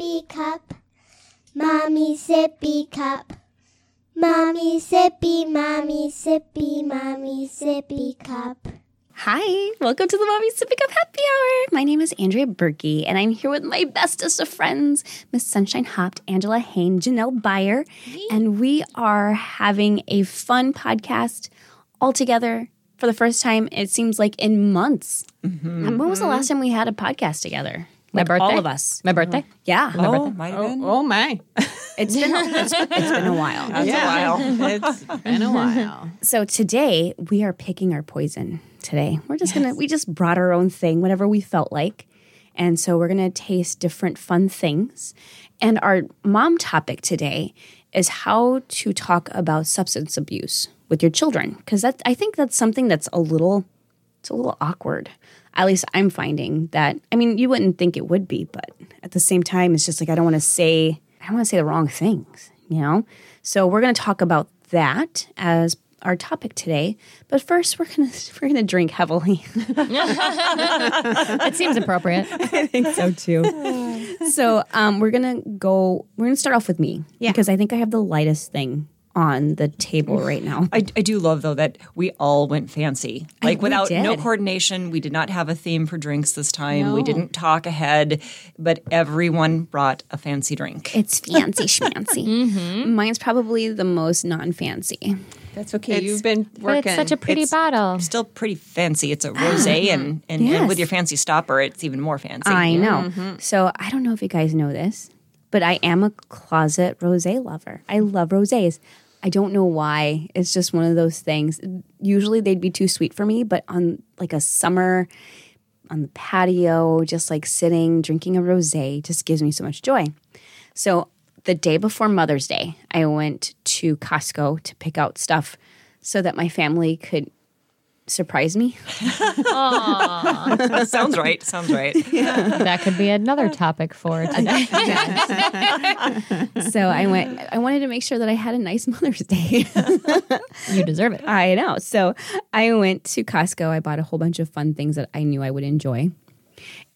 sippy cup. Mommy sippy cup. Mommy sippy, mommy sippy, mommy sippy cup. Hi, welcome to the Mommy Sippy Cup Happy Hour. My name is Andrea Berkey, and I'm here with my bestest of friends, Miss Sunshine Hopped, Angela Hain, Janelle Bayer, and we are having a fun podcast all together for the first time. It seems like in months. Mm-hmm. When was the mm-hmm. last time we had a podcast together? My birthday? all of us. My birthday? Mm-hmm. Yeah, Oh, might have oh, been. Oh my. it's been it's, it's been a while. That's a while. it's been a while. So today we are picking our poison. Today we're just gonna we just brought our own thing, whatever we felt like, and so we're gonna taste different fun things. And our mom topic today is how to talk about substance abuse with your children because that I think that's something that's a little it's a little awkward. At least I'm finding that. I mean, you wouldn't think it would be, but at the same time, it's just like I don't want to say I don't want to say the wrong things, you know. So we're going to talk about that as our topic today. But first, we're gonna we're gonna drink heavily. It seems appropriate. I think so too. so um, we're gonna go. We're gonna start off with me Yeah. because I think I have the lightest thing on the table right now. I, I do love though that we all went fancy, like we without no coordination. We did not have a theme for drinks this time. We didn't talk ahead, but everyone brought a fancy drink. It's fancy schmancy. Mm-hmm. Mine's probably the most non-fancy. That's okay. You've been working. it's such a pretty It's bottle. Still pretty fancy. It's a rosé, and, and, Yes. and with your fancy stopper, it's even more fancy. I know. Mm-hmm. So I don't know if you guys know this, but I am a closet rosé lover. I love rosés. I don't know why. It's just one of those things. Usually they'd be too sweet for me, but on like a summer on the patio, just like sitting drinking a rosé just gives me so much joy. So the day before Mother's Day, I went to Costco to pick out stuff so that my family could surprise me. sounds right. Sounds right. That could be another topic for today. So I went I wanted to make sure that I had a nice Mother's Day. You deserve it. I know. So I went to Costco. I bought a whole bunch of fun things that I knew I would enjoy.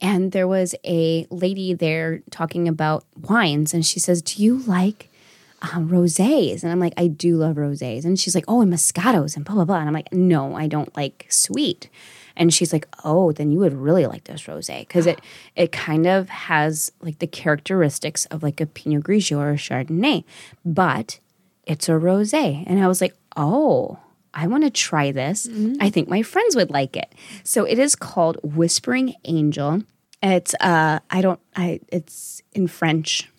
And there was a lady there talking about wines, and she says, "Do you like um, rosés?" And I'm like, "I do love rosés." And she's like, "Oh, and Moscatos and blah blah blah." And I'm like, "No, I don't like sweet." And she's like, "Oh, then you would really like this rosé because it it kind of has like the characteristics of like a Pinot Grigio or a Chardonnay, but it's a rosé." And I was like, "Oh." I want to try this. I think my friends would like it. So it is called Whispering Angel. It's uh I don't I it's in French.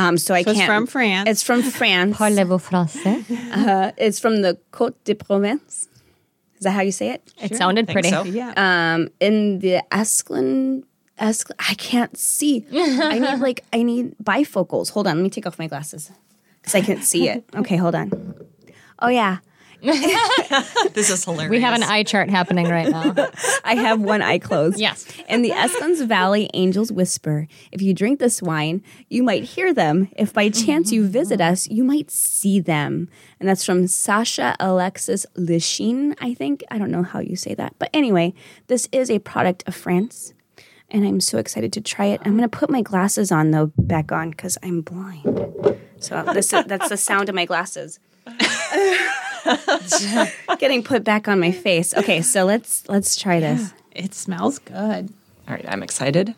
um so I So it's can't It's from France. It's from France. Parlez-vous français? Uh, it's from the Côte de Provence. Is that how you say it? It sounded Think pretty. so. yeah. Um in the Esclin Escl I can't see. I need like I need bifocals. Hold on, let me take off my glasses. Cuz I can't see it. Okay, hold on. Oh yeah. This is hilarious. We have an eye chart happening right now. I have one eye closed. Yes. In the Esclans Valley Angels Whisper, if you drink this wine, you might hear them. If by mm-hmm. chance you visit us, you might see them. And that's from Sacha Alexis Lichine, I think. I don't know how you say that. But anyway, this is a product of France. And I'm so excited to try it. I'm going to put my glasses on, though, back on because I'm blind. So this, that's the sound of my glasses. Getting put back on my face. Okay, so let's let's try this. it smells good. All right, I'm excited.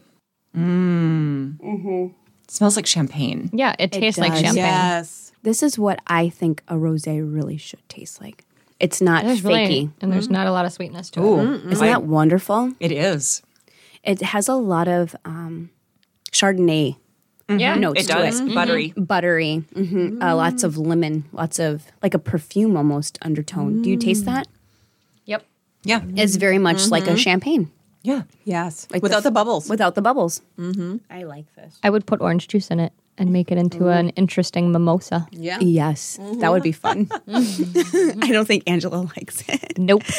Mmm. Smells like champagne. Yeah, it tastes like champagne. Yes. This is what I think a rosé really should taste like. It's not There's fakey. really, and there's not a lot of sweetness to it. Ooh, Isn't that wonderful? it is. It has a lot of um, Chardonnay Yeah. notes It to does. it. Buttery. Buttery, hmm uh, lots of lemon, lots of like a perfume almost undertone. Do you taste that? Yep. Yeah. It's very much like a champagne Yeah. Yes. Like Without the the, bubbles. without the bubbles. Mm-hmm. I like this. I would put orange juice in it and make it into an interesting mimosa. yeah. Yes, that would be fun. I don't think Angela likes it. Nope.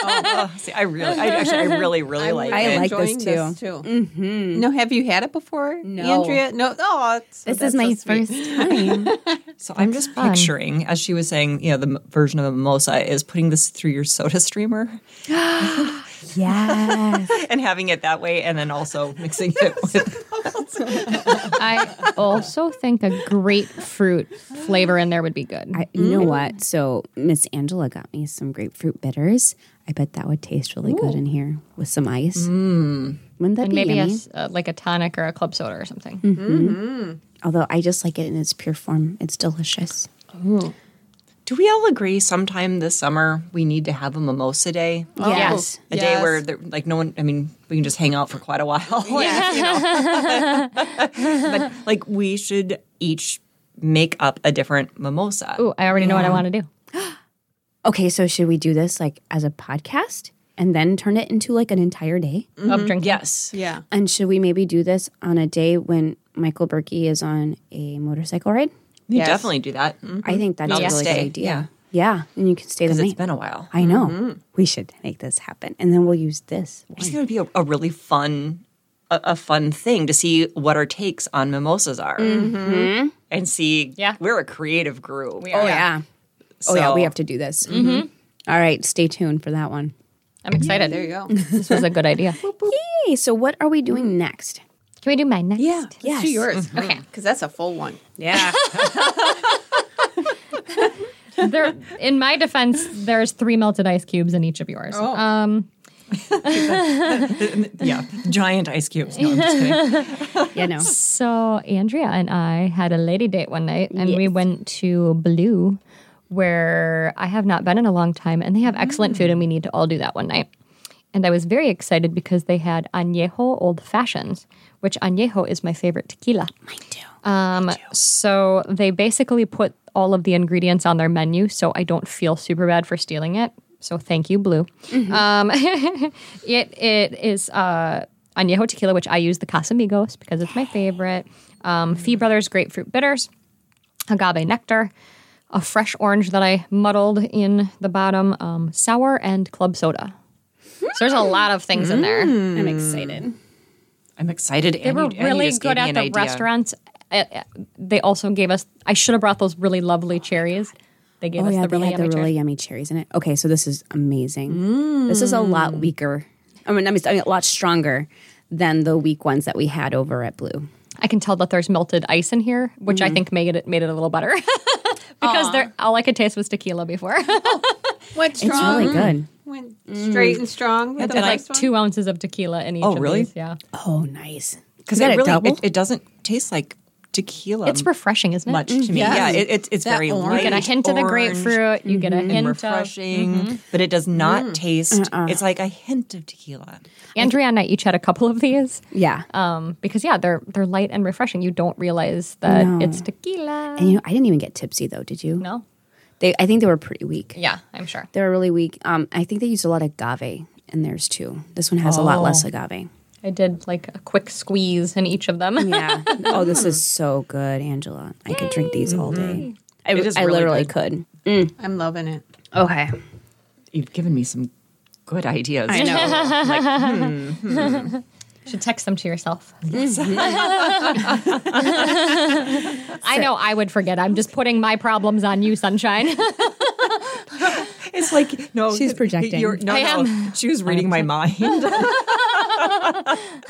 Oh, see, I really, I actually, I really, really like I it. like this enjoying too. Mm-hmm. No, have you had it before, No. Andrea? No. Oh, it's, This is my so first time. So I'm just picturing, as she was saying, you know, the m- version of a mimosa is putting this through your soda streamer. Yes. and having it that way, and then also mixing it with. I also think a grapefruit flavor in there would be good. I, you know what? So Miss Angela got me some grapefruit bitters. I bet that would taste really good in here with some ice. Mm. Wouldn't that and be maybe a, yummy? s- uh, like a tonic or a club soda or something. Although I just like it in its pure form. It's delicious. Do we all agree sometime this summer we need to have a mimosa day? Oh. Yes. Oh. A day where, there, like, no one, I mean, we can just hang out for quite a while. you know? but, like, we should each make up a different mimosa. Oh, I already know what I want to do. Okay, so should we do this like as a podcast and then turn it into like an entire day? Of mm-hmm. drinking. Yes. Yeah. And should we maybe do this on a day when Michael Berkey is on a motorcycle ride? You Yes. definitely do that. Mm-hmm. I think that's I'll a really stay, good idea. yeah. Yeah, and you can stay the Because It's been a while. I know. Mm-hmm. We should make this happen, and then we'll use this. I just think it would be a, a really fun, a, a fun thing to see what our takes on mimosas are, mm-hmm. and see. Yeah. we're a creative group. Oh yeah. Oh yeah, we have to do this. Mm-hmm. All right, stay tuned for that one. I'm excited. There you go. This was a good idea. Yay! so what are we doing next? Can we do mine next? Yeah. Let's Yes. do yours. Okay. Because that's a full one. Yeah. There, in my defense, there's three melted ice cubes in each of yours. Oh. Um, yeah, giant ice cubes. No, I'm just kidding. yeah, no. so Andrea and I had a lady date one night, and we went to Blue, where I have not been in a long time, and they have excellent food, and we need to all do that one night. And I was very excited because they had añejo old fashions, which añejo is my favorite tequila. Mine too. Um, so they basically put all of the ingredients on their menu, so I don't feel super bad for stealing it. So thank you, Blue. Um, it it is uh, añejo tequila, which I use the Casamigos because it's my favorite. Um, Fee Brothers grapefruit bitters, agave nectar, a fresh orange that I muddled in the bottom, um, sour, and club soda. So there's a lot of things in there. I'm excited. I'm excited. They were really good at the restaurants. Uh, uh, they also gave us. I should have brought those really lovely cherries. They gave Oh us yeah, the really they had the yummy really cherries. yummy cherries in it. Okay, so this is amazing. This is a lot weaker. I mean, I mean, I mean, a lot stronger than the weak ones that we had over at Blue. I can tell that there's melted ice in here, which I think made it made it a little better because there all I could taste was tequila before. Went It's strong. really good. Went mm. straight and strong with the and I- first one. Two ounces of tequila in each. Oh, of really? these, Yeah, Oh, nice. because that it really it, it doesn't taste like tequila. it's refreshing, isn't it? much to me. Yes. Yeah, it, it, it's That very orange. light. You get a hint of the orange grapefruit. Mm-hmm. You get a mm-hmm. and hint refreshing, mm-hmm. but it does not mm. taste. Uh-uh. It's like a hint of tequila. Andrea and I each had a couple of these Yeah. um, because yeah, they're they're light and refreshing. You don't realize that No. it's tequila. and you know, I didn't even get tipsy though. Did you? no, They, I think they were pretty weak. yeah, I'm sure. They were really weak. Um, I think they used a lot of agave in theirs too. This one has a lot less oh. agave. I did like a quick squeeze in each of them. Yeah. oh, this is so good, Angela. I could drink these all day. Mm-hmm. I, It is I really literally good. could. Mm. I'm loving it. Okay. You've given me some good ideas. I know. Hmm, hmm. should text them to yourself. I know I would forget. I'm just putting my problems on you, sunshine. It's like no, She's projecting. You're, no, I no, she was reading my mind.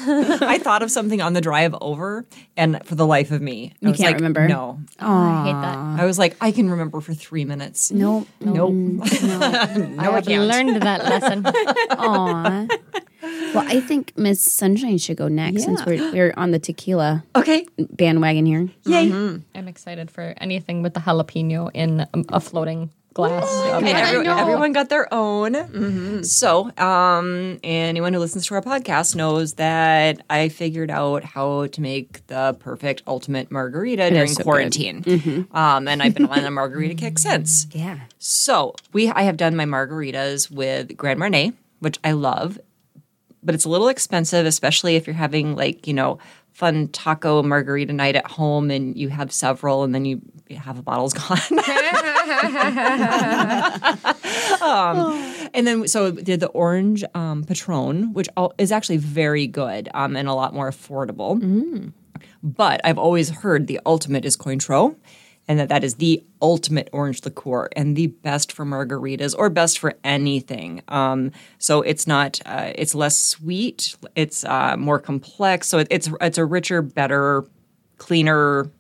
I thought of something on the drive over, and for the life of me, I You was can't like, remember? No, oh, I hate that. I was like, I can remember for three minutes. Nope. Nope. Mm, I have learned that lesson. Aw. Well, I think Miss Sunshine should go next since we're, we're on the tequila Okay. bandwagon here. Yay. I'm excited for anything with the jalapeno in a, a floating glass. of And water. every- everyone got their own. So, um, anyone who listens to our podcast knows that I figured out how to make the perfect ultimate margarita during so good. quarantine. Um, and I've been on a margarita kick since. Yeah. So we, I have done my margaritas with Grand Marnier, which I love, but it's a little expensive, especially if you're having like you know fun taco margarita night at home and you have several and then you have a bottle's gone. um, and then so did the orange um, Patron, which is actually very good um, and a lot more affordable. But I've always heard the ultimate is Cointreau. And that that is the ultimate orange liqueur and the best for margaritas or best for anything. Um, so it's not, uh, it's less sweet, it's uh, more complex. So it, it's it's a richer, better, cleaner,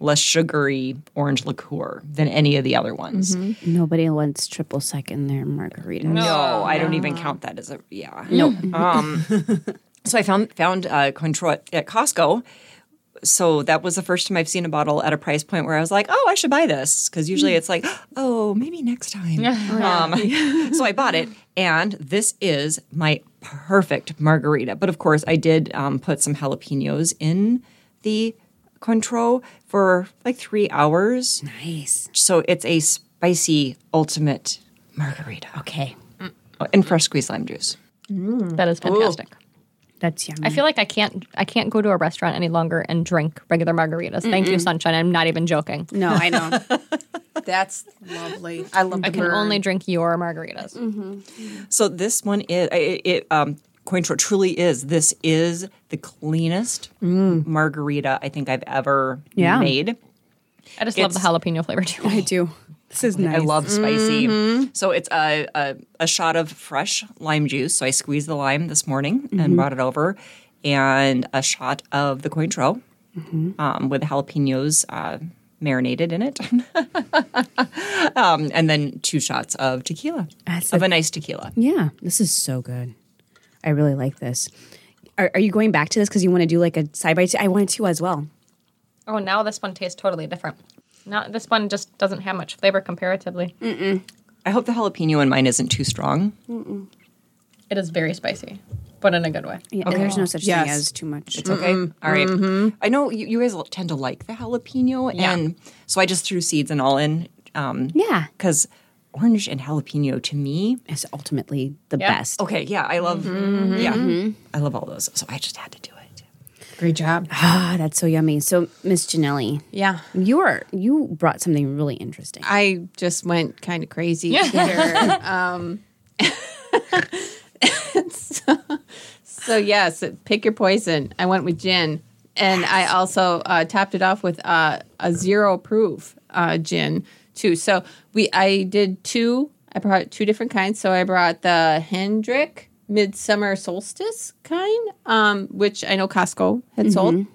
less sugary orange liqueur than any of the other ones. Nobody wants triple sec in their margarita. No, I don't even count that as a yeah. No. um, so I found found uh, Cointreau at, at Costco. So that was the first time I've seen a bottle at a price point where I was like, "Oh, I should buy this," because usually it's like, "Oh, maybe next time." um, so I bought it, and this is my perfect margarita. But of course, I did um, put some jalapenos in the Cointreau for like three hours. Nice. So it's a spicy ultimate margarita. Okay. Oh, and fresh squeezed lime juice. That is fantastic. That's yummy. I feel like I can't I can't go to a restaurant any longer and drink regular margaritas. Thank you, Sunshine. I'm not even joking. no, I know. That's lovely. I love I the can burn. only drink your margaritas. So this one is it, it um Cointreau truly is. This is the cleanest margarita I think I've ever Yeah. made. I just love the It's- jalapeno flavor too. I do. This is nice. I love spicy. So it's a, a a shot of fresh lime juice. So I squeezed the lime this morning and brought it over, and a shot of the Cointreau um, with jalapenos uh, marinated in it, um, and then two shots of tequila That's of a- a nice tequila. Yeah, this is so good. I really like this. Are, are you going back to this because you want to do like a side by side? I wanted to as well. Oh, now this one tastes totally different. Now this one just doesn't have much flavor comparatively. I hope the jalapeno in mine isn't too strong. It is very spicy, but in a good way. Yeah, There's no such Yes. thing as too much. It's okay. Mm-hmm. All right. Mm-hmm. I know you, you guys tend to like the jalapeno, and so I just threw seeds and all in. Um, Yeah, because orange and jalapeno to me is ultimately the Yeah. best. okay yeah i love mm-hmm. yeah i love all those so i just had to do it Great job. Ah, that's so yummy. So, Miss Janelli, Yeah. you are you brought something really interesting. I just went kind of crazy here. um, so, so yes, pick your poison. I went with gin, and I also uh, topped it off with uh, a zero proof uh, gin too. So we, I did two. I brought two different kinds. So I brought the Hendrick Midsummer Solstice kind, um, which I know Costco had sold.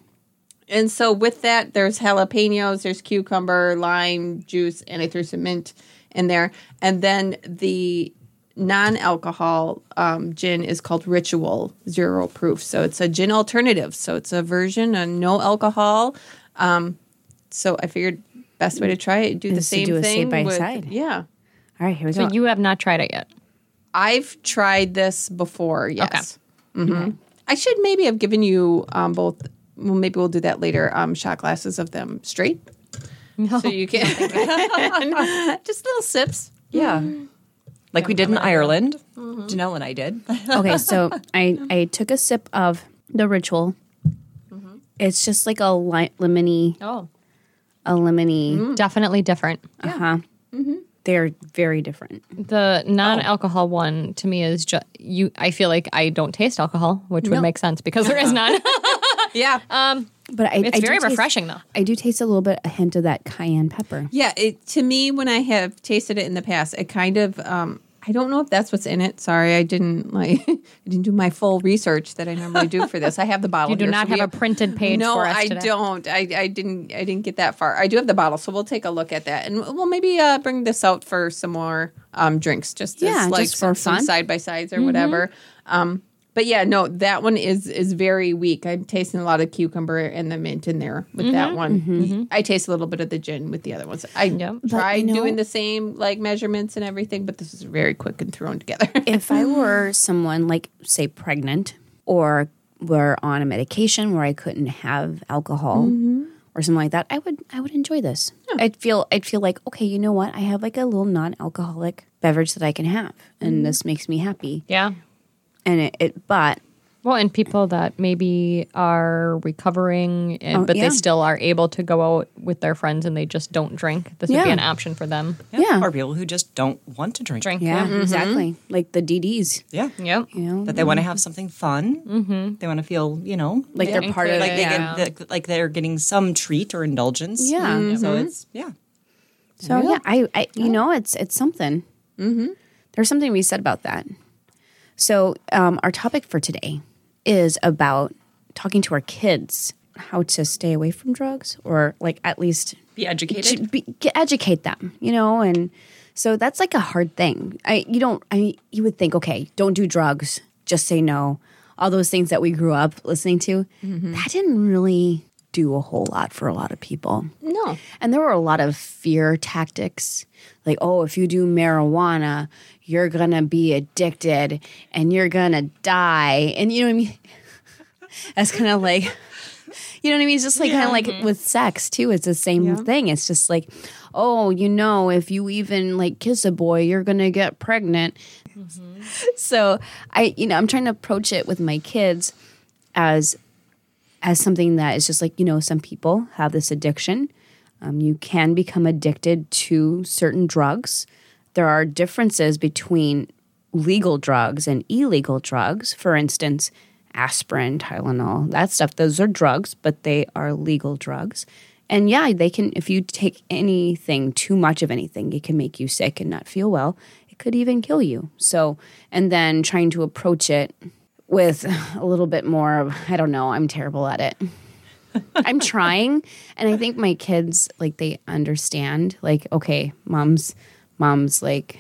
And so with that, there's jalapenos, there's cucumber, lime juice, and I threw some mint in there. And then the non-alcohol um, gin is called Ritual Zero Proof. So it's a gin alternative. So it's a version of no alcohol. Um, so I figured best way to try it, do the same do a thing side by with- side. Yeah, All right, here we So go. you have not tried it yet. I've tried this before. Yes. hmm I should maybe have given you um, both. Well, maybe we'll do that later. Um, shot glasses of them straight, so you can just little sips. yeah like we did in ireland janelle and i did okay, so I I took a sip of the ritual. It's just like a li- lemony, Oh, a lemony. definitely different. Uh huh. They're very different. The non-alcohol one to me is just you. I feel like I don't taste alcohol, which would make sense because there is none. Yeah, Um, But I, it's I do very taste- refreshing though. I do taste a little bit a hint of that cayenne pepper. yeah. It to me when I have tasted it in the past, it kind of. Um, I don't know if that's what's in it. Sorry, I didn't like. I didn't do my full research that I normally do for this. I have the bottle. You do here, not so have a printed page No, for us I today. don't. I, I didn't. I didn't get that far. I do have the bottle, so we'll take a look at that, and we'll maybe uh, bring this out for some more um, drinks, just as, Yeah, like just for some, fun. side by sides or whatever. Um, but yeah, no, that one is is very weak. I'm tasting a lot of cucumber and the mint in there with that mm-hmm. one. Mm-hmm. I taste a little bit of the gin with the other ones. I Yep. But, tried you know- doing the same like measurements and everything, but this is very quick and thrown together. if I were someone like, say, pregnant or were on a medication where I couldn't have alcohol mm-hmm. or something like that, I would I would enjoy this. I'd feel I'd feel like okay, you know what? I have like a little non-alcoholic beverage that I can have, and this makes me happy. Yeah, And it, it but Well, and people that maybe are recovering, and, Oh, but yeah. they still are able to go out with their friends and they just don't drink. This would be an option for them. Yeah. Or people who just don't want to drink. Drink. Yeah, Yeah. exactly. Like the DDs, Yeah. Yep. you know, That they want to have something fun. Mm-hmm. They want to feel, you know, like they're part of like they Yeah. get the, like they're getting some treat or indulgence. Yeah. So it's yeah. So yeah, I, I you know, it's it's something. Mm-hmm. There's something we said about that. So um, our topic for today is about talking to our kids how to stay away from drugs, or like at least Be educated. be, educate them, you know, and so that's like a hard thing. I you don't I you would think okay, don't do drugs, just say no. All those things that we grew up listening to, that didn't really do a whole lot for a lot of people. No. And there were a lot of fear tactics. Like, oh, if you do marijuana, you're to be addicted and you're to die. And you know what I mean? That's kind of like, you know what I mean? It's just like kind of like with sex too. It's the same thing. It's just like, oh, you know, if you even like kiss a boy, you're to get pregnant. So I, you know, I'm trying to approach it with my kids as as something that is just like you know some people have this addiction um, you can become addicted to certain drugs there are differences between legal drugs and illegal drugs. For instance aspirin tylenol that stuff those are drugs but they are legal drugs. And yeah they can if you take anything too much of anything it can make you sick and not feel well. It could even kill you. So and then trying to approach it with a little bit more of I don't know, I'm terrible at it. I'm trying. And I think my kids like they understand like okay, mom's mom's like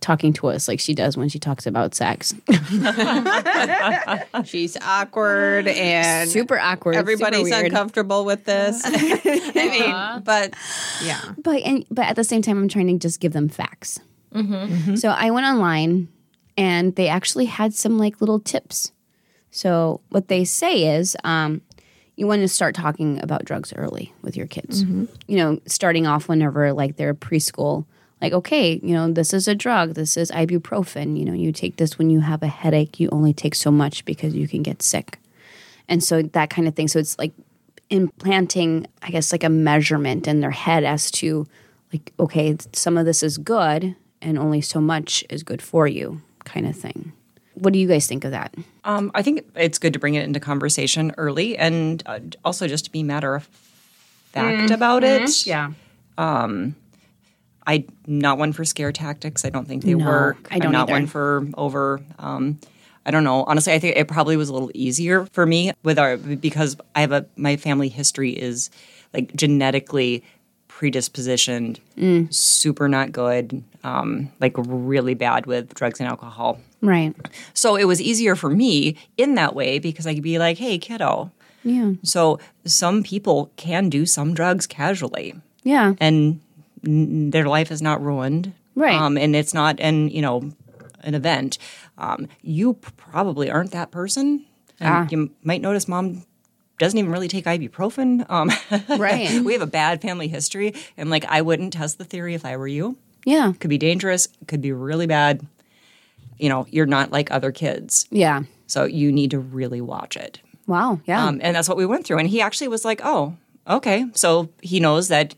talking to us like she does when she talks about sex. She's awkward and super awkward. everybody's super uncomfortable with this. I mean, uh-huh. but yeah. but and but at the same time I'm trying to just give them facts. Mm-hmm. Mm-hmm. So I went online and they actually had some like little tips. So what they say is um, you want to start talking about drugs early with your kids. Mm-hmm. You know, starting off whenever like they're preschool. Like, okay, you know, this is a drug. This is ibuprofen. You know, you take this when you have a headache. You only take so much because you can get sick. And so that kind of thing. So it's like implanting, I guess, like a measurement in their head as to, like, okay, some of this is good and only so much is good for you, kind of thing. What do you guys think of that? Um, I think it's good to bring it into conversation early, and uh, also just to be matter of fact about it. Yeah. I'm not one for scare tactics. I don't think they No, work. I don't I'm not either. one for over. Um, I don't know. Honestly, I think it probably was a little easier for me with our because I have a my family history is like genetically predispositioned, Mm. super not good, um, like really bad with drugs and alcohol. Right. So it was easier for me in that way because I could be like, "Hey, kiddo." Yeah. So some people can do some drugs casually Yeah. and n- their life is not ruined. Right. Um, and it's not an, you know, an event. Um, you probably aren't that person. And Ah. You might notice mom doesn't even really take ibuprofen. Um, Right. we have a bad family history. And like, I wouldn't test the theory if I were you. Yeah. Could be dangerous, could be really bad. You know, you're not like other kids. Yeah. So you need to really watch it. Wow. Yeah. Um, and that's what we went through. And he actually was like, oh, okay. So he knows that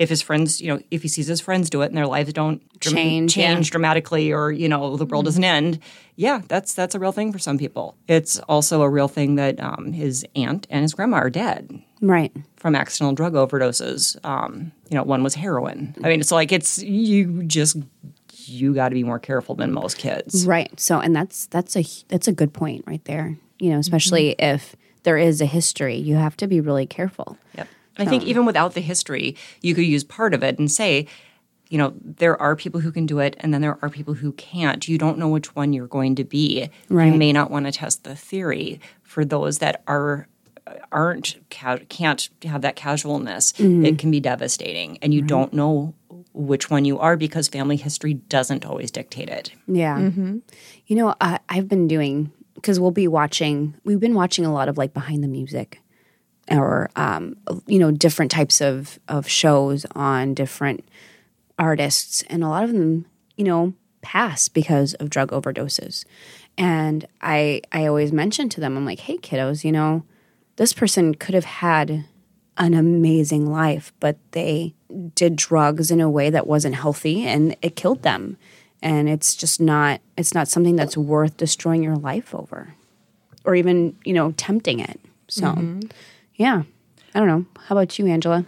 if his friends, you know, if he sees his friends do it and their lives don't dram- Change, change yeah. dramatically or, you know, the world doesn't end, yeah, that's that's a real thing for some people. It's also a real thing that um, his aunt and his grandma are dead right. from accidental drug overdoses. Um, you know, one was heroin. I mean, it's like it's you just you got to be more careful than most kids. Right. So, and that's that's a that's a good point right there. You know, especially if there is a history, you have to be really careful. Yep. And I think oh. even without the history, you could use part of it and say, you know, there are people who can do it and then there are people who can't. You don't know which one you're going to be. Right. You may not want to test the theory for those that are uh, aren't can't have that casualness. Mm-hmm. It can be devastating and you don't know which one you are because family history doesn't always dictate it. Yeah. Mm-hmm. You know, I, I've been doing because we'll be watching. We've been watching a lot of like behind the music, or um, you know, different types of of shows on different artists, and a lot of them, you know, pass because of drug overdoses. And I I always mention to them, I'm like, hey kiddos, you know, this person could have had an amazing life, but they did drugs in a way that wasn't healthy and it killed them. And it's just not it's not something that's worth destroying your life over. Or even, you know, tempting it. So yeah. I don't know. How about you, Angela?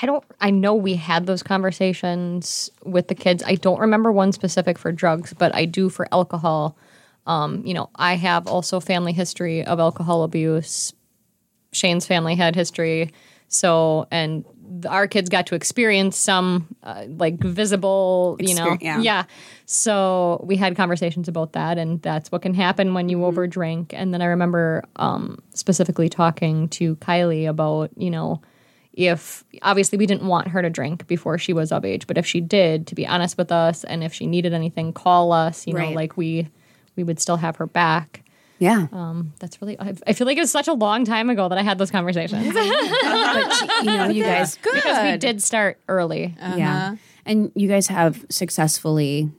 I don't. I know we had those conversations with the kids. I don't remember one specific for drugs, but I do for alcohol. Um, you know, I have also family history of alcohol abuse. Shane's family had history, so and our kids got to experience some uh, like visible, you know, Exper- yeah. So we had conversations about that, and that's what can happen when you overdrink. And then I remember um, specifically talking to Kylie about, you know, if obviously we didn't want her to drink before she was of age, but if she did, to be honest with us, and if she needed anything, call us. You know, like we we would still have her back. Yeah. Um, that's really. I, I feel like it was such a long time ago that I had those conversations but you know, you guys because we did start early. Yeah. And you guys have successfully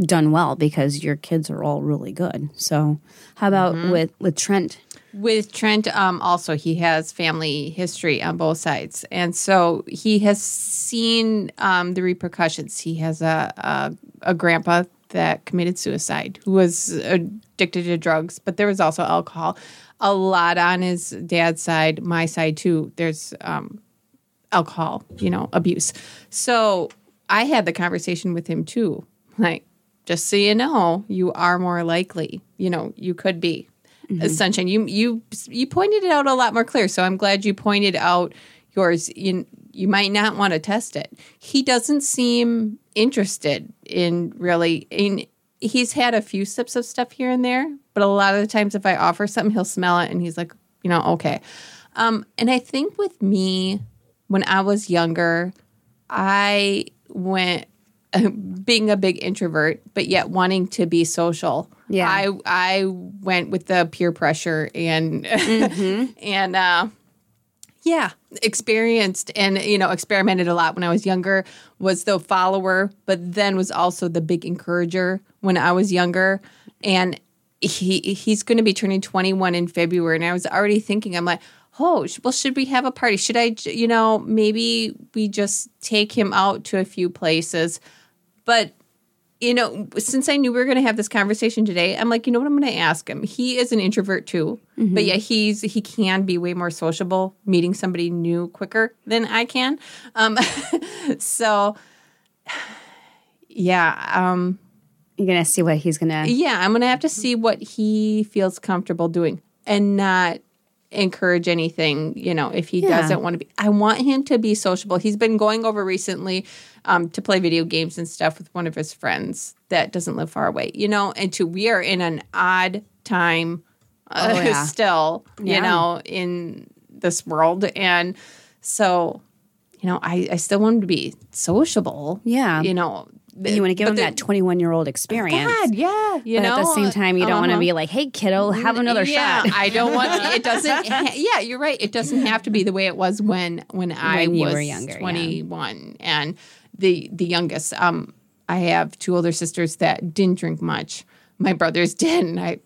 done well because your kids are all really good. So, how about with with Trent? With Trent, um, also he has family history on both sides, and so he has seen um, the repercussions. He has a, a a grandpa that committed suicide who was addicted to drugs, but there was also alcohol. A lot on his dad's side, my side too. There's um, alcohol, you know, abuse. So I had the conversation with him too. Like, just so you know, you are more likely. You know, you could be. Uh, Sunshine, you you you pointed it out a lot more clear. So I'm glad you pointed out yours. You you might not want to test it. He doesn't seem interested in really. In he's had a few sips of stuff here and there, but a lot of the times if I offer something, he'll smell it and he's like, you know, okay. Um, and I think with me, when I was younger, I went being a big introvert, but yet wanting to be social. Yeah. I I went with the peer pressure and and uh, yeah, experienced and you know experimented a lot when I was younger. Was the follower, but then was also the big encourager when I was younger. And he he's going to be turning 21 in February, and I was already thinking, I'm like, oh, well, should we have a party? Should i you know, maybe we just take him out to a few places, but you know, since I knew we were going to have this conversation today, I'm like, you know what? I'm going to ask him. He is an introvert too, but yet he's he can be way more sociable, meeting somebody new quicker than I can. Um, so, yeah, um, You're gonna see what he's gonna. yeah, I'm going to have to see what he feels comfortable doing, and not encourage anything. You know, if he Yeah. doesn't want to be, I want him to be sociable. He's been going over recently um, to play video games and stuff with one of his friends that doesn't live far away. You know, and to we are in an odd time uh, Oh, yeah. still. You Yeah. know, in this world, and so. You know, I, I still want him to be sociable. Yeah. You know, You want to give them the- that 21 year old experience. God, yeah. You but know, at the same time, you don't want to uh-huh. be like, "Hey, kiddo, have another yeah, shot." I don't want it doesn't yeah, you're right. It doesn't have to be the way it was when when I When you was were younger, yeah. 21 and the the youngest um I have two older sisters that didn't drink much. My brothers did and I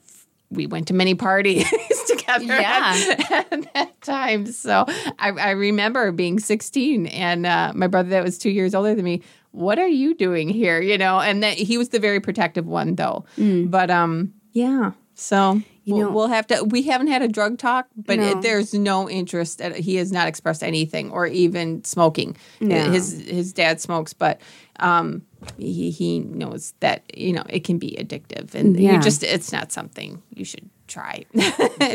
we went to many parties together Yeah. at, at that time. So I, I remember being 16 and uh, my brother that was two years older than me, what are you doing here? You know, and that he was the very protective one though. But um, yeah. So You we'll, know- we'll have to. We haven't had a drug talk, but No. it, there's no interest. At, he has not expressed anything or even smoking. No. His his dad smokes, but um, he he knows that you know it can be addictive, and Yeah. you just it's not something you should try.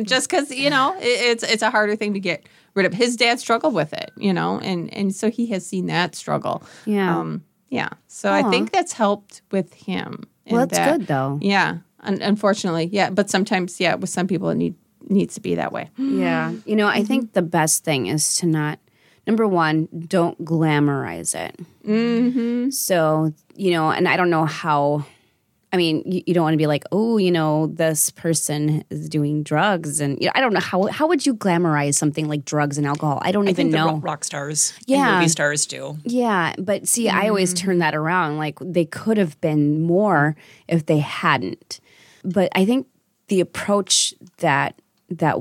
just because you know it, it's it's a harder thing to get rid of. His dad struggled with it, you know, and and so he has seen that struggle. Yeah. Um, yeah. So I think that's helped with him. in Well, that's that- good, though. Yeah. Un- unfortunately, yeah. But sometimes, yeah, with some people, it need needs to be that way. Yeah. You know, I think the best thing is to not, number one, don't glamorize it. Mm-hmm. So, you know, and I don't know how, I mean, you, you don't want to be like, oh, you know, this person is doing drugs. And, you know, I don't know how, how would you glamorize something like drugs and alcohol? I don't I even know. rock stars Yeah. and movie stars do. Yeah, but see, I always mm. turn that around. Like they could have been more if they hadn't. but I think the approach that that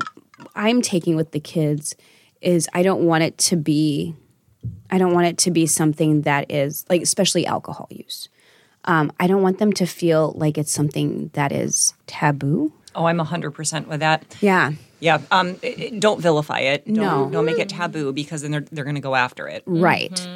I'm taking with the kids is I don't want it to be I don't want it to be something that is like especially alcohol use. Um, I don't want them to feel like it's something that is taboo. Oh, I'm 100% with that. Yeah. Yeah. Um, it- it- don't vilify it. Don't, No. Don't make it taboo because then they're, they're going to go after it. Right.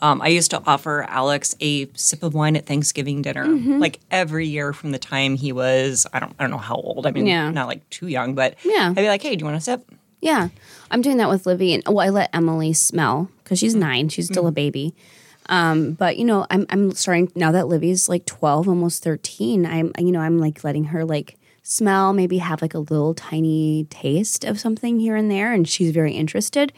Um, I used to offer Alex a sip of wine at Thanksgiving dinner, Mm-hmm. like every year from the time he was, I don't, I don't know how old. I mean, Yeah. not like too young, but Yeah. I'd be like, hey, do you want a sip? Yeah, I'm doing that with Livy, and well, I let Emily smell because she's nine; she's still a baby. Um, but you know, I'm I'm starting now that Livy's like 12, almost 13. I'm you know I'm like letting her like smell, maybe have like a little tiny taste of something here and there, and she's very interested.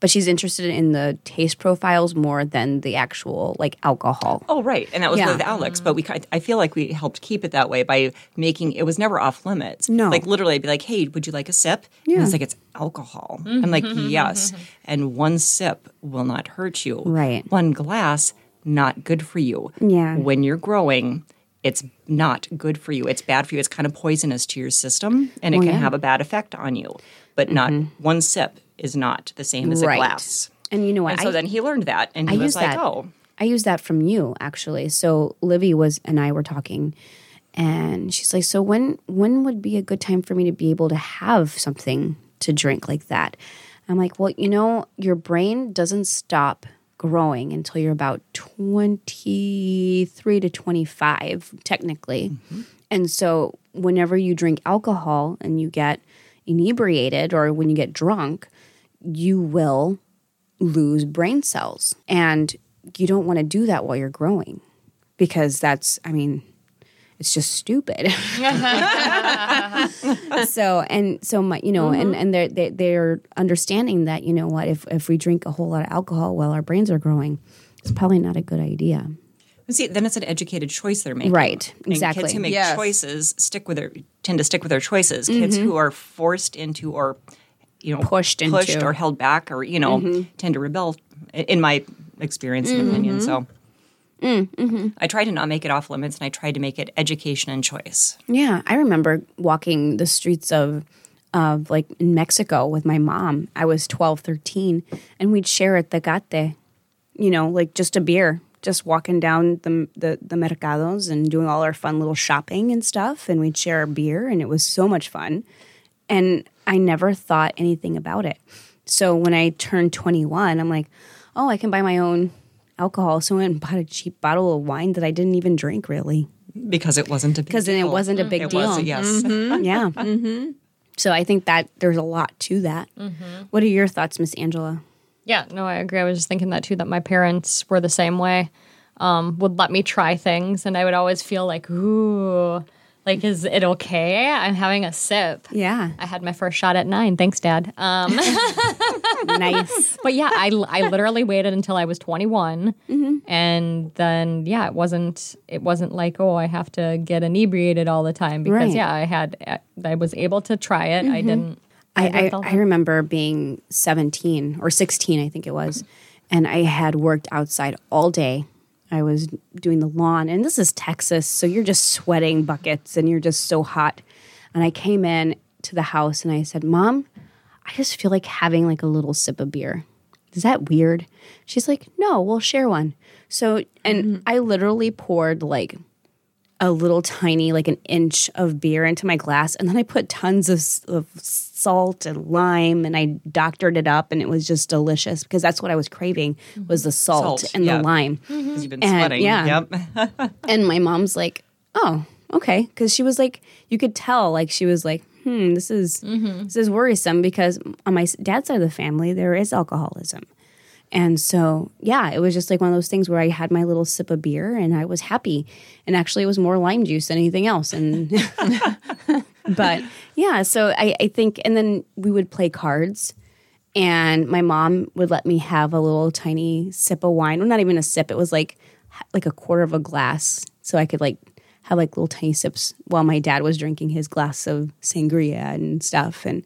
But she's interested in the taste profiles more than the actual like alcohol. Oh, right. And that was Yeah. with Alex, but we I feel like we helped keep it that way by making it was never off limits. No. Like literally I'd be like, "Hey, would you like a sip?" And Yeah. it's like it's alcohol. I'm like, "Yes." And one sip will not hurt you. Right. One glass not good for you. Yeah. When you're growing, it's not good for you. It's bad for you. It's kind of poisonous to your system and it Oh, can yeah. Mm-hmm. have a bad effect on you. But not one sip is not the same as a glass. And you know what? And so I- then he learned that and he I was like, that. "Oh, I used that from you actually. So Livy was and I were talking, and she's like, "So when when would be a good time for me to be able to have something to drink like that?" I'm like, "Well, you know, your brain doesn't stop growing until you're about 23 to 25 technically. Mm-hmm. And so whenever you drink alcohol and you get inebriated or when you get drunk, you will lose brain cells. And you don't want to do that while you're growing because that's, I mean, it's just stupid. so and so my you know and mm-hmm. and they're they, they're understanding that you know what if if we drink a whole lot of alcohol while our brains are growing it's probably not a good idea See, then it's an educated choice they're making. Right, And exactly. kids who make Yes. choices stick with their tend to stick with their choices. Kids mm-hmm. who are forced into or you know Pushed into. pushed or held back or you know mm-hmm. tend to rebel. In my experience and mm-hmm. opinion, so. Mm, mm-hmm. I try to not make it off limits, and I try to make it education and choice. Yeah, I remember walking the streets of of like in Mexico with my mom. I was 12, 13, and we'd share a Tecate, you know, like just a beer, just walking down the, the the mercados and doing all our fun little shopping and stuff, and we'd share a beer, and it was so much fun. And I never thought anything about it. So when I turned 21, I'm like, oh, I can buy my own alcohol. So I went and bought a cheap bottle of wine that I didn't even drink really Because it wasn't a big because it deal. wasn't a mm-hmm. big It deal. was, yes. Mm-hmm. Yeah. Mm-hmm. So I think that there's a lot to that. What are your thoughts, Miss Angela? Yeah, no, I agree. I was just thinking that too, that my parents were the same way. Um, would let me try things, and I would always feel like, ooh, like, is it okay? I'm having a sip. Yeah. I had my first shot at nine. Thanks, Dad. Um, nice. but yeah, I, I literally waited until I was 21, Mm-hmm. and then yeah, it wasn't it wasn't like oh I have to get inebriated all the time because Right. Mm-hmm. yeah I had I was able to try it. I didn't. I, I, feel I remember being 17 or 16, I think it was, and I had worked outside all day. I was doing the lawn, and this is Texas, so you're just sweating buckets and you're just so hot. And I came in to the house and I said, Mom, I just feel like having like a little sip of beer. Is that weird? She's like, No, we'll share one. So, and mm-hmm. I literally poured like a little tiny, like an inch of beer into my glass, and then I put tons of, of salt and lime, and I doctored it up, and it was just delicious because that's what I was craving was the salt, Salt, and yeah. the lime. 'Cause you've been And- sweating. yeah. Yep. And my mom's like, "Oh, okay," because she was like, you could tell, like she was like, "Hmm, this is this is worrisome," because on my dad's side of the family there is alcoholism. And so, yeah, it was just like one of those things where I had my little sip of beer and I was happy. And actually, it was more lime juice than anything else. And, but yeah, so I, I think, and then we would play cards. And my mom would let me have a little tiny sip of wine. Well, not even a sip. It was like like a quarter of a glass, so I could like have like little tiny sips while my dad was drinking his glass of sangria and stuff. And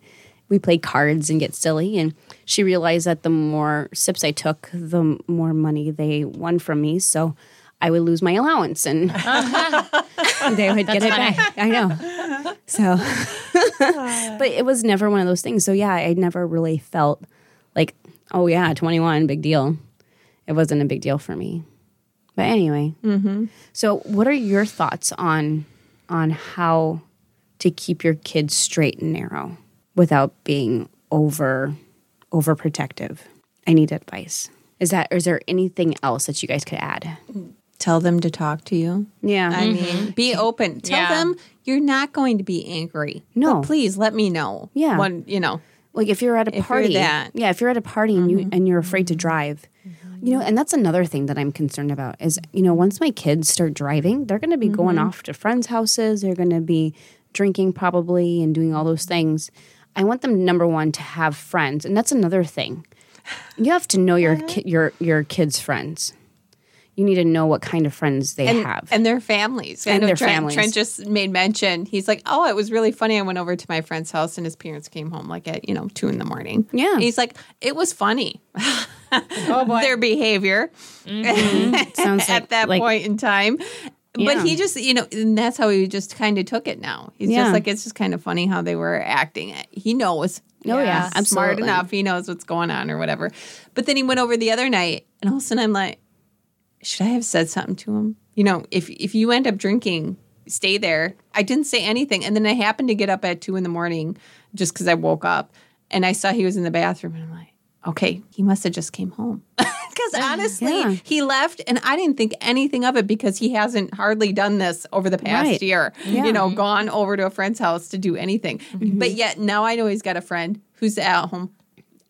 we played cards and get silly. And she realized that the more sips I took, the more money they won from me. So I would lose my allowance and they would get it back. I know. So, but it was never one of those things. So, yeah, I never really felt like, oh, yeah, 21, big deal. It wasn't a big deal for me. But anyway, mm-hmm. so what are your thoughts on on how to keep your kids straight and narrow without being over overprotective? I need advice. Is that or is there anything else that you guys could add? Tell them to talk to you. Yeah. I mean, mm-hmm. be open. Tell Yeah. them you're not going to be angry. No. But please let me know. Yeah. When, you know, like if you're at a If you're party that. yeah if you're at a party and you mm-hmm. and you're afraid to mm-hmm. drive you know and that's another thing that i'm concerned about is you know once my kids start driving they're going to be going off to friends houses they're going to be drinking probably and doing all those things i want them number one to have friends and that's another thing you have to know your uh-huh. ki- your your kids friends you need to know what kind of friends they and, have and their families. I And know their Trent, families. Trent just made mention. He's like, "Oh, it was really funny. I went over to my friend's house, and his parents came home like at you know two in the morning. Yeah. And he's like, it was funny. oh boy, their behavior mm-hmm. sounds like, at that like point in time. Yeah. But he just, you know, and that's how he just kind of took it now. He's Yeah. just like, it's just kind of funny how they were acting. it. He knows. Oh, yeah, I'm Smart enough. He knows what's going on or whatever. But then he went over the other night, and all of a sudden I'm like, should I have said something to him? You know, if if you end up drinking, stay there. I didn't say anything, and then I happened to get up at two in the morning just because I woke up, and I saw he was in the bathroom, and I'm like, okay, he must have just came home. Because honestly, Yeah. he left, and I didn't think anything of it because he hasn't hardly done this over the past Right. year. You know, mm-hmm. gone over to a friend's house to do anything. Mm-hmm. But yet now I know he's got a friend who's at home.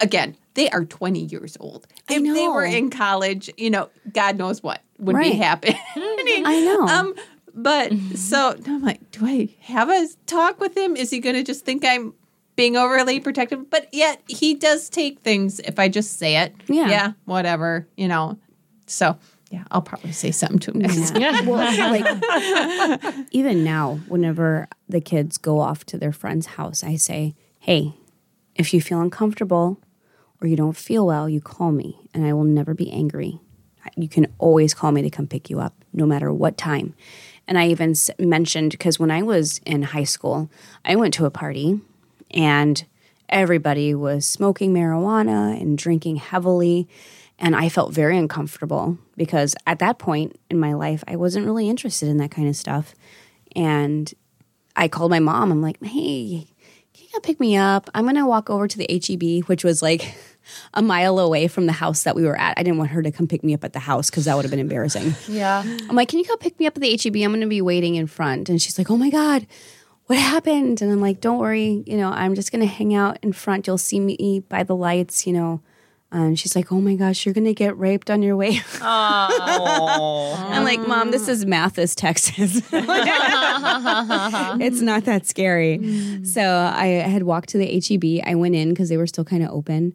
Again, they are 20 years old. I If they were in college, you know, God knows what would Right. be happening. I know. Um, but mm-hmm. so I'm like, do I have a talk with him? Is he going to just think I'm being overly protective? But yet he does take things if I just say it. Yeah. Yeah, whatever, you know. So yeah, I'll probably say something to him next. Yeah. well, like even now, whenever the kids go off to their friend's house, I say, "Hey, if you feel uncomfortable or you don't feel well, you call me, and I will never be angry. You can always call me to come pick you up, no matter what time." And I even mentioned because when I was in high school, I went to a party, and everybody was smoking marijuana and drinking heavily. And I felt very uncomfortable because at that point in my life, I wasn't really interested in that kind of stuff. And I called my mom. I'm like, hey, can you come pick me up? I'm going to walk over to the HEB, which was like a mile away from the house that we were at. I didn't want her to come pick me up at the house because that would have been embarrassing. Yeah. I'm like, can you come pick me up at the HEB? I'm going to be waiting in front. And she's like, oh my God, what happened? And I'm like, don't worry. You know, I'm just going to hang out in front. You'll see me by the lights, you know. And she's like, oh my gosh, you're going to get raped on your way. I'm like, Mom, this is Mathis, Texas. it's not that scary. Mm. So I had walked to the HEB. I went in because they were still kind of open.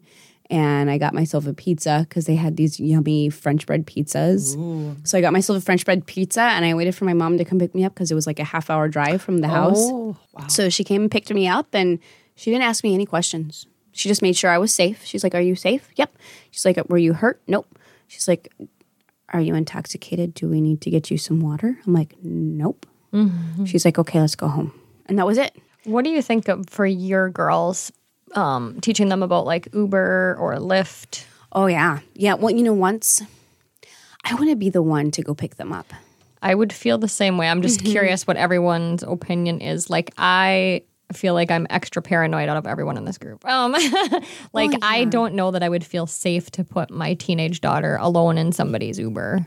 And I got myself a pizza because they had these yummy French bread pizzas. So I got myself a French bread pizza and I waited for my mom to come pick me up because it was like a half hour drive from the oh, house. So she came and picked me up and she didn't ask me any questions. She just made sure I was safe. She's like, Are you safe? Yep. She's like, Were you hurt? Nope. She's like, Are you intoxicated? Do we need to get you some water? I'm like, Nope. Mm-hmm. She's like, Okay, let's go home. And that was it. What do you think of for your girls, um, teaching them about like Uber or Lyft? Oh, yeah. Yeah. Well, you know, once I want to be the one to go pick them up. I would feel the same way. I'm just curious what everyone's opinion is. Like I feel like I'm extra paranoid out of everyone in this group. Um like I don't know that I would feel safe to put my teenage daughter alone in somebody's Uber.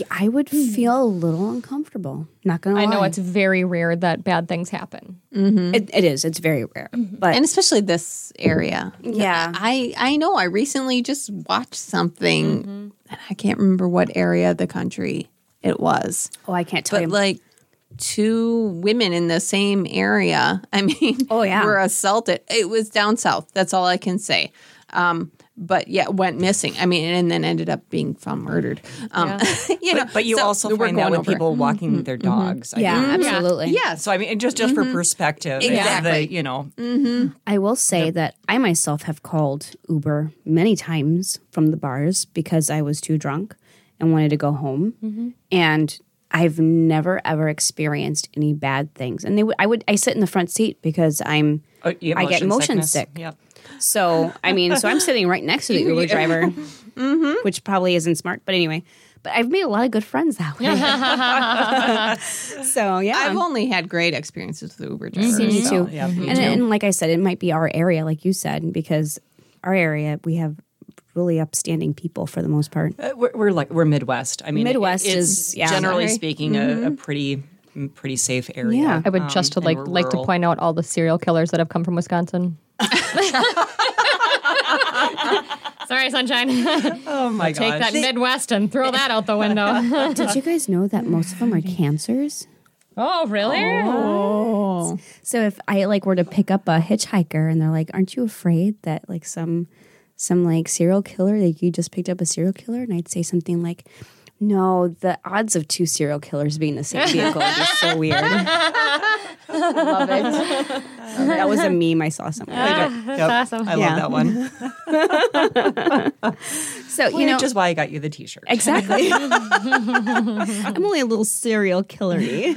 Yeah, I would hmm. feel a little uncomfortable. Not gonna I lie. know it's very rare that bad things happen. Mm-hmm. it, it is. It's very rare. Mm-hmm. But and especially this area. Yeah. I I know. I recently just watched something, mm-hmm. and I can't remember what area of the country it was, oh, I can't tell but you. like two women in the same area. I mean, Oh, yeah. were assaulted. It was down south. That's all I can say. Um, but yeah, went missing. I mean, and then ended up being found murdered. Um, you know, But, but you so also find that going with over it. people walking mm-hmm. their mm-hmm. dogs. I yeah, think. Mm-hmm. absolutely. Yeah. So I mean, just just for perspective, Exactly. The, you know, I will say that I myself have called Uber many times from the bars because I was too drunk and wanted to go home. And I've never ever experienced any bad things. And they would I would I sit in the front seat because I'm Oh, I get motion sickness? sick. Yep. So I mean, so I'm sitting right next to the Uber driver, which probably isn't smart, but anyway. But I've made a lot of good friends that way. so yeah, I've only had great experiences with Uber drivers. me so- too. Yeah, me and, too. and like I said, it might be our area, like you said, because our area we have really upstanding people for the most part. Uh, We're, we're like we're Midwest. I mean, it- Midwest it's is- yeah. generally Sorry. speaking a, a pretty pretty safe area. Yeah. I would Um, just to and like we're like to point out all the serial killers that have come from Wisconsin. Sorry, sunshine. Oh my god! Take gosh! that Midwest and throw that out the window. Did you guys know that most of them are cancers? oh, really? Oh. So if I like were to pick up a hitchhiker and they're like, "Aren't you afraid that like some some like serial killer like you just picked up a serial killer?" And I'd say something like, "No, the odds of two serial killers being in the same vehicle is be so weird." Love it. that was a meme I saw somewhere. Ah, yep. awesome. I Yeah. love that one. So you know, which is why I got you the T-shirt. exactly. I'm only a little serial killery.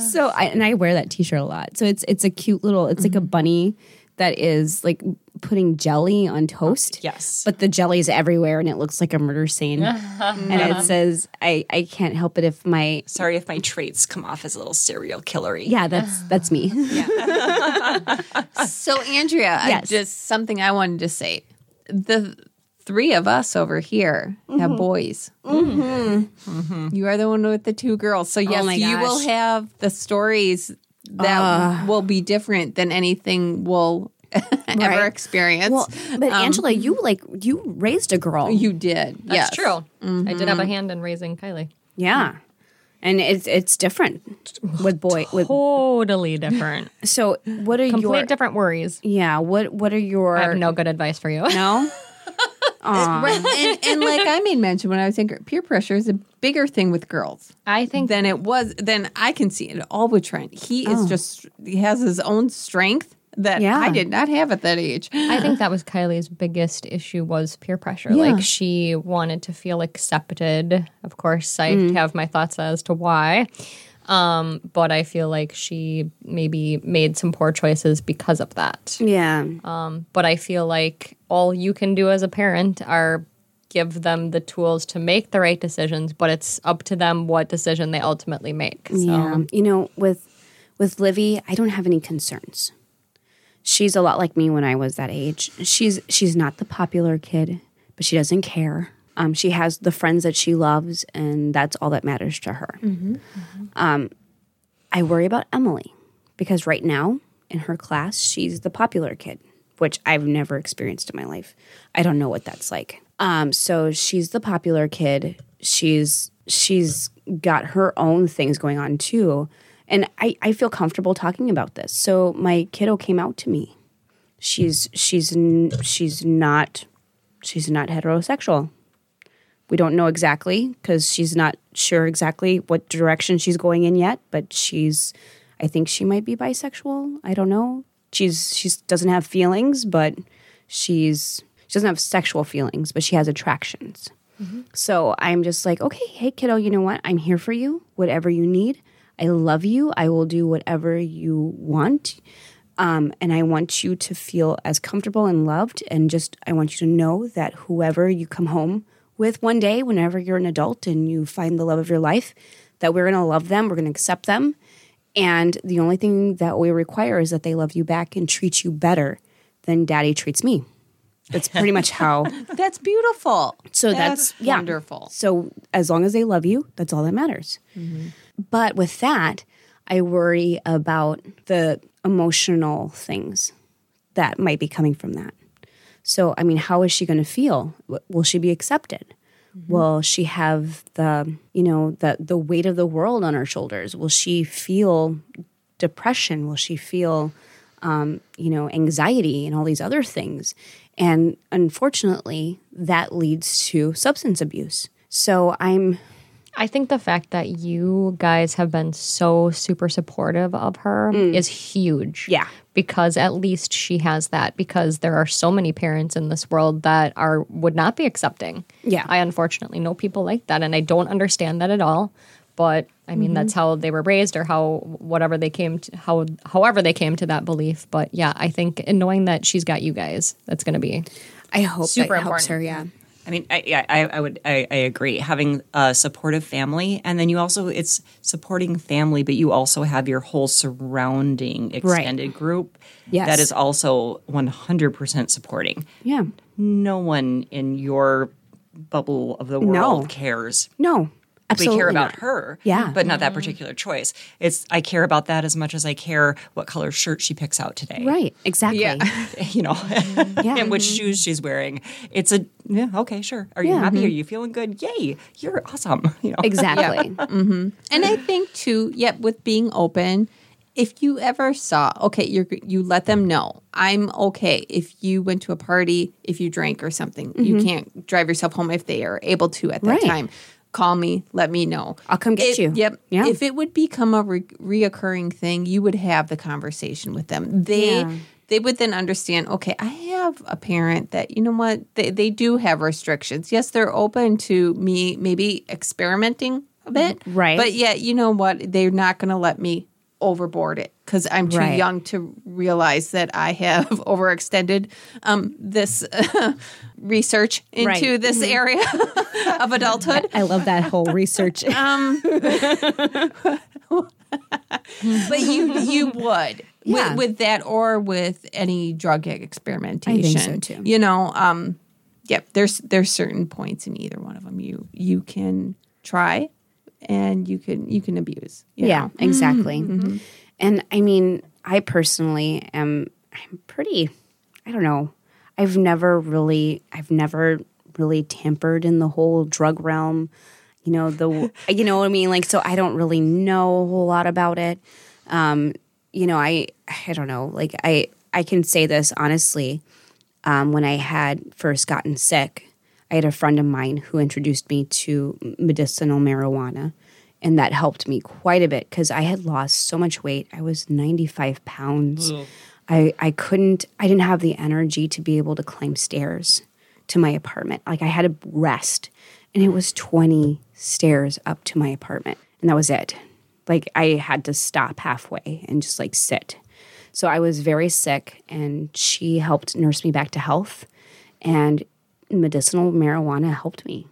so I and I wear that T-shirt a lot. So it's it's a cute little. It's like a bunny that is like putting jelly on toast. Yes. but the jelly's everywhere and it looks like a murder scene. and it says, "I I can't help it if my Sorry if my traits come off as a little serial killery. yeah that's that's me." So, Andrea, Yes. just something I wanted to say. The three of us over here Mm-hmm. have boys. You are the one with the two girls. So, yes, Oh you will have the stories that uh, will be different than anything we'll ever Right. experience. well, but um, Angela, you like you raised a girl. you did. That's yes. true. I did have a mm-hmm. hand in raising Kylie. yeah. And it's it's different with boy with Totally different. so what are your Complete your different worries. yeah what what are your I have no good advice for you. no Right. and, and like I made mention when I was younger, peer pressure is a bigger thing with girls. I think than it was. Then I can see it all with Trent. He is oh. just he has his own strength that Yeah. I did not have at that age. I think that was Kylie's biggest issue was peer pressure. Like she wanted to feel accepted. Of course, I mm. have my thoughts as to why. Um, but I feel like she maybe made some poor choices because of that. yeah Um, but I feel like all you can do as a parent are give them the tools to make the right decisions, but it's up to them what decision they ultimately make. So yeah you know with with Livy I don't have any concerns. She's a lot like me when I was that age. She's she's not the popular kid, but she doesn't care. Um, she has the friends that she loves, and that's all that matters to her. Um, I worry about Emily because right now in her class, she's the popular kid, which I've never experienced in my life. I don't know what that's like. Um, so she's the popular kid. She's she's got her own things going on too, and I, I feel comfortable talking about this. So my kiddo came out to me. She's she's she's not she's not heterosexual. We don't know exactly because she's not sure exactly what direction she's going in yet, but she's I think she might be bisexual. I don't know. She's she doesn't have feelings, but she's she doesn't have sexual feelings, but she has attractions. So I'm just like, okay, hey kiddo, you know what? I'm here for you. Whatever you need. I love you. I will do whatever you want. Um, and I want you to feel as comfortable and loved. And just, I want you to know that whoever you come home with one day, whenever you're an adult and you find the love of your life, that we're going to love them, we're going to accept them. And the only thing that we require is that they love you back and treat you better than daddy treats me. That's pretty much how. That's beautiful. So that's, That's yeah. wonderful. So as long as they love you, that's all that matters. Mm-hmm. But with that, I worry about the emotional things that might be coming from that. So, I mean, how is she going to feel? Will she be accepted? Will she have the, you know, the the weight of the world on her shoulders? Will she feel depression? Will she feel, um, you know, anxiety and all these other things? And unfortunately, that leads to substance abuse. So I'm I think the fact that you guys have been so super supportive of her is huge. Mm. Yeah. Because at least she has that because there are so many parents in this world that are would not be accepting. Yeah. I unfortunately know people like that and I don't understand that at all. But I mean that's how they were raised or how whatever they came to how however they came to that belief. But yeah, I think knowing that she's got you guys, that's gonna be I hope Super that helps important. her. Yeah. I mean, I, yeah, I, I would, I, I agree. Having a supportive family, and then you also, it's supporting family, but you also have your whole surrounding extended group Yes. that is also 100% supporting. Yeah. No one in your bubble of the world No. cares. No. Absolutely we care about not. her, Yeah. but not that mm-hmm. particular choice. It's I care about that as much as I care what color shirt she picks out today. Right. Exactly. Yeah. you know, mm-hmm. Yeah. and which mm-hmm. shoes she's wearing. It's a yeah, okay, sure. Are you Yeah. happy? Are you feeling good? Yay, you're awesome. You know, Exactly. And I think too, yep, with being open, if you ever saw, okay, you you let them know I'm okay. If you went to a party, if you drank or something, you can't drive yourself home if they are able to at that Right. time. Call me, let me know. I'll come get If- you. Yep. Yeah. If it would become a re- reoccurring thing, you would have the conversation with them. They Yeah. they would then understand. Okay, I have a parent that you know what they they do have restrictions. Yes, they're open to me maybe experimenting a bit, Right. But yet, you know what? They're not going to let me overboard it because I'm too Right. young to realize that I have overextended um, this research into Right. Mm-hmm. this area of adulthood. I love that whole research. but you you would Yeah. with, with that or with any drug experimentation. so, too. You know, um, yep. There's there's certain points in either one of them you you can try, and you can you can abuse. you yeah, know. exactly. And I mean, I personally am I'm pretty I don't know. I've never really I've never really tampered in the whole drug realm. You know, the you know what I mean? Like so I don't really know a whole lot about it. Um, you know, I I don't know. Like I I can say this honestly. Um, when I had first gotten sick, I had a friend of mine who introduced me to medicinal marijuana, and that helped me quite a bit because I had lost so much weight. I was 95 pounds. I, I couldn't, I didn't have the energy to be able to climb stairs to my apartment. Like I had to rest, and it was 20 stairs up to my apartment, and that was it. Like I had to stop halfway and just like sit. So I was very sick, and she helped nurse me back to health. And medicinal marijuana helped me.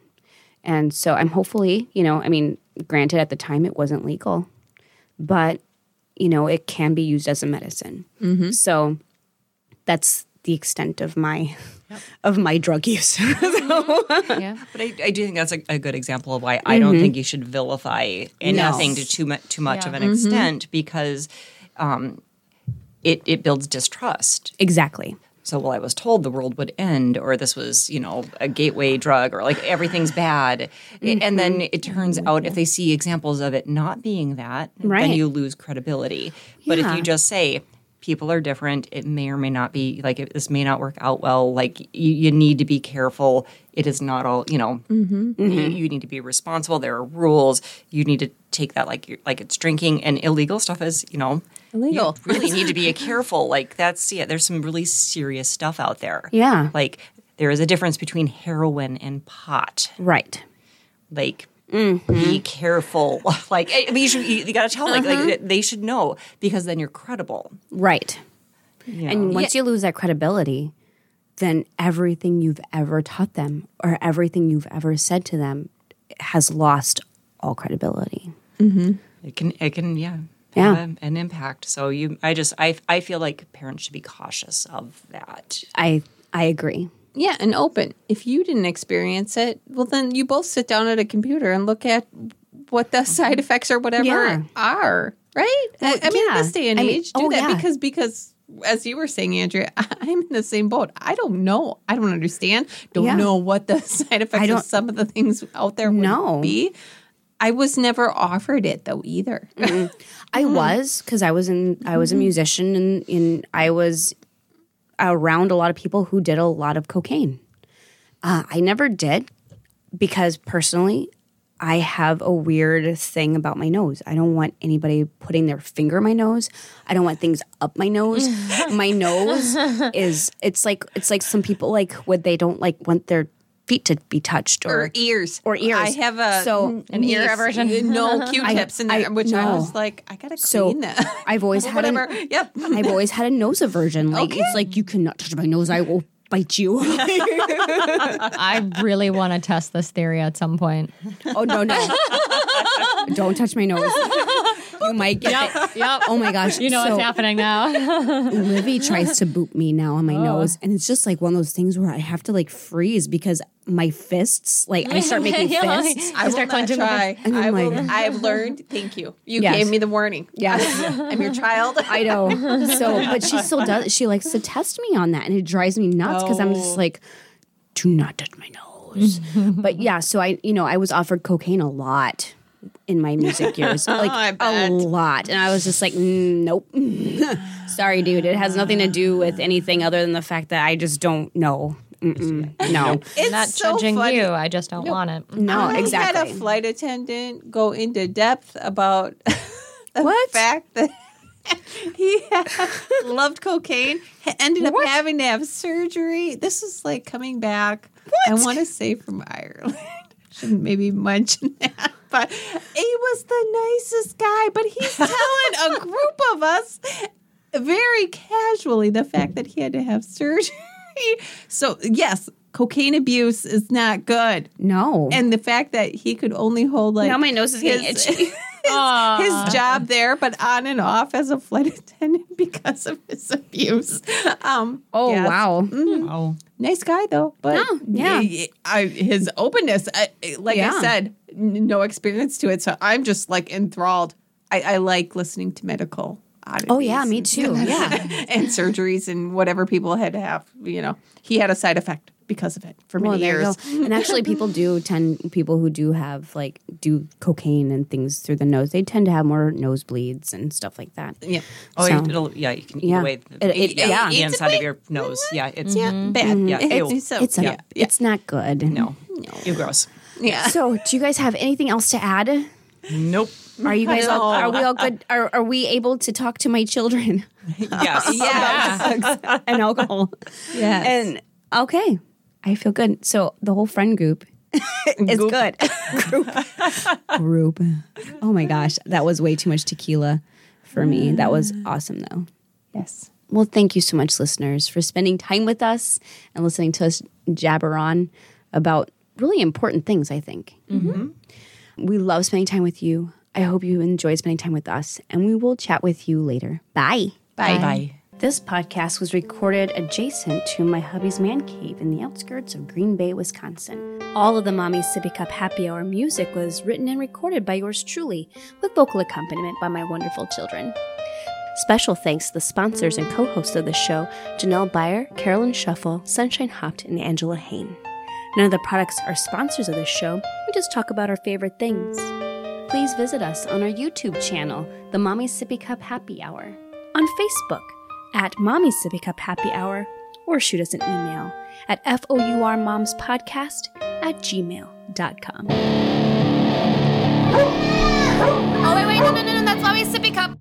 And so I'm hopefully, you know, I mean, granted, at the time it wasn't legal, but, you know, it can be used as a medicine. Mm-hmm. So that's the extent of my of my drug use. Mm-hmm. yeah. But I, I do think that's a, a good example of why I don't mm-hmm. think you should vilify anything to too, mu- too much Yeah. of an extent because um, it, it builds distrust. exactly. So, well, I was told the world would end, or this was, you know, a gateway drug, or like everything's bad. And then mm-hmm. it turns mm-hmm. out if they see examples of it not being that, right. then you lose credibility. But if you just say, people are different, it may or may not be, like, it, this may not work out well, like, you, you need to be careful. It is not all, you know, mm-hmm. you, you need to be responsible. There are rules. You need to take that like you're, like it's drinking, and illegal stuff is, you know, Illegal. you really need to be careful. Like that's yeah, there's some really serious stuff out there. Yeah. Like there is a difference between heroin and pot. Right. Like mm-hmm. be careful. Like I mean, you should you, got to tell like like uh-huh. they should know because then you're credible. Right. you know? And once you lose that credibility, then everything you've ever taught them or everything you've ever said to them has lost all credibility. Mm-hmm. it can it can yeah. Yeah. Have a- an impact. So you, I just, I, I feel like parents should be cautious of that. I I agree. Yeah, and open. If you didn't experience it, well, then you both sit down at a computer and look at what the side effects or whatever Yeah. are. Right? I, I mean, yeah. this day and I mean, age, do oh, that yeah. because because as you were saying, Andrea, I'm in the same boat. I don't know. I don't understand. Don't Yeah. know what the side effects of some of the things out there would No. be. I was never offered it though either. I was because I was in I was a musician and in I was around a lot of people who did a lot of cocaine. Uh, I never did because personally, I have a weird thing about my nose. I don't want anybody putting their finger in my nose. I don't want things up my nose. my nose is it's like it's like some people like when they don't like want their feet to be touched or, or ears or ears. I have a So- An ear aversion? No Q-tips in there, I- which I was like, I gotta So, clean that. I've always had a- whatever. yep. I've always had a nose aversion. Like it's like you cannot touch my nose. I will bite you. I really want to test this theory at some point. oh no no! don't touch my nose. You might get it. Yep. Oh my gosh! You know so, what's happening now. Livy tries to boot me now on my Oh. nose, and it's just like one of those things where I have to like freeze because my fists, like I start making Yeah, like- fists. I will start not clenching the try. And I'm will. like- I've learned. Thank you. You Yes. gave me the warning. Yes. I'm your child. I know. So, but she still does. She likes to test me on that, and it drives me nuts because I'm oh. just Oh. like, do not touch my nose. but yeah, so I, you know, I was offered cocaine a lot in my music years, like I a bet. lot, and I was just like, "Mm, nope. Sorry, dude. It has nothing to do with anything other than the fact that I just don't know. Mm-mm. No, It's Not so judging funny. you. I just don't want it. no, I exactly. had a flight attendant go into depth about the What? fact that he loved cocaine, ha- ended up having to have surgery. This is like coming back. I want to say from Ireland. Shouldn't maybe mention that, but he was the nicest guy. But he's telling a group of us very casually the fact that he had to have surgery. So yes, cocaine abuse is not good no, and the fact that he could only hold like now my nose is getting itchy. his job there, but on and off as a flight attendant because of his abuse. Um, Oh yes. wow. Oh, nice guy though. But Oh, yeah. I- I- his openness, I, like Yeah. I said, n- no experience to it, so I'm just like enthralled. I, I like listening to medical. Oh yeah, me and- too. Yeah. and surgeries and whatever people had to have. You know, he had a side effect because of it for many there you years. And actually, people do tend people who do have like do cocaine and things through the nose. They tend to have more nosebleeds and stuff like that. Yeah. oh, So- it'll, yeah. You can eat Yeah. away the, It- it- yeah, yeah. the It's inside a of your nose. Yeah, it's Yeah, mm-hmm. bad. Yeah, ew. It's, so, It's a, yeah, it's not good. no, no, you gross. yeah. So, do you guys have anything else to add? Nope. Are you guys all, No. are we all good? Are, are we able to talk to my children Yes. Yeah. and alcohol? Yes. And okay, I feel good. So the whole friend group is good. group. group. Oh my gosh, that was way too much tequila for me. That was awesome though. yes. Well, thank you so much, listeners, for spending time with us and listening to us jabber on about really important things, I think. Mm-hmm. We love spending time with you. I hope you enjoy spending time with us, and we will chat with you later. Bye. Bye. Bye. This podcast was recorded adjacent to my hubby's man cave in the outskirts of Green Bay, Wisconsin. All of the Mommy Sippy Cup Happy Hour music was written and recorded by yours truly, with vocal accompaniment by my wonderful children. Special thanks to the sponsors and co hosts of the show Janelle Byer, Carolyn Shuffle, Sunshine Hopt, and Angela Hain. None of the products are sponsors of this show, we just talk about our favorite things. Please visit us on our YouTube channel, The Mommy Sippy Cup Happy Hour, on Facebook at Mommy Sippy Cup Happy Hour, or shoot us an email at fourmomspodcast at gmail.com. Oh, wait, wait, no, no, no, no, that's Mommy's sippy cup.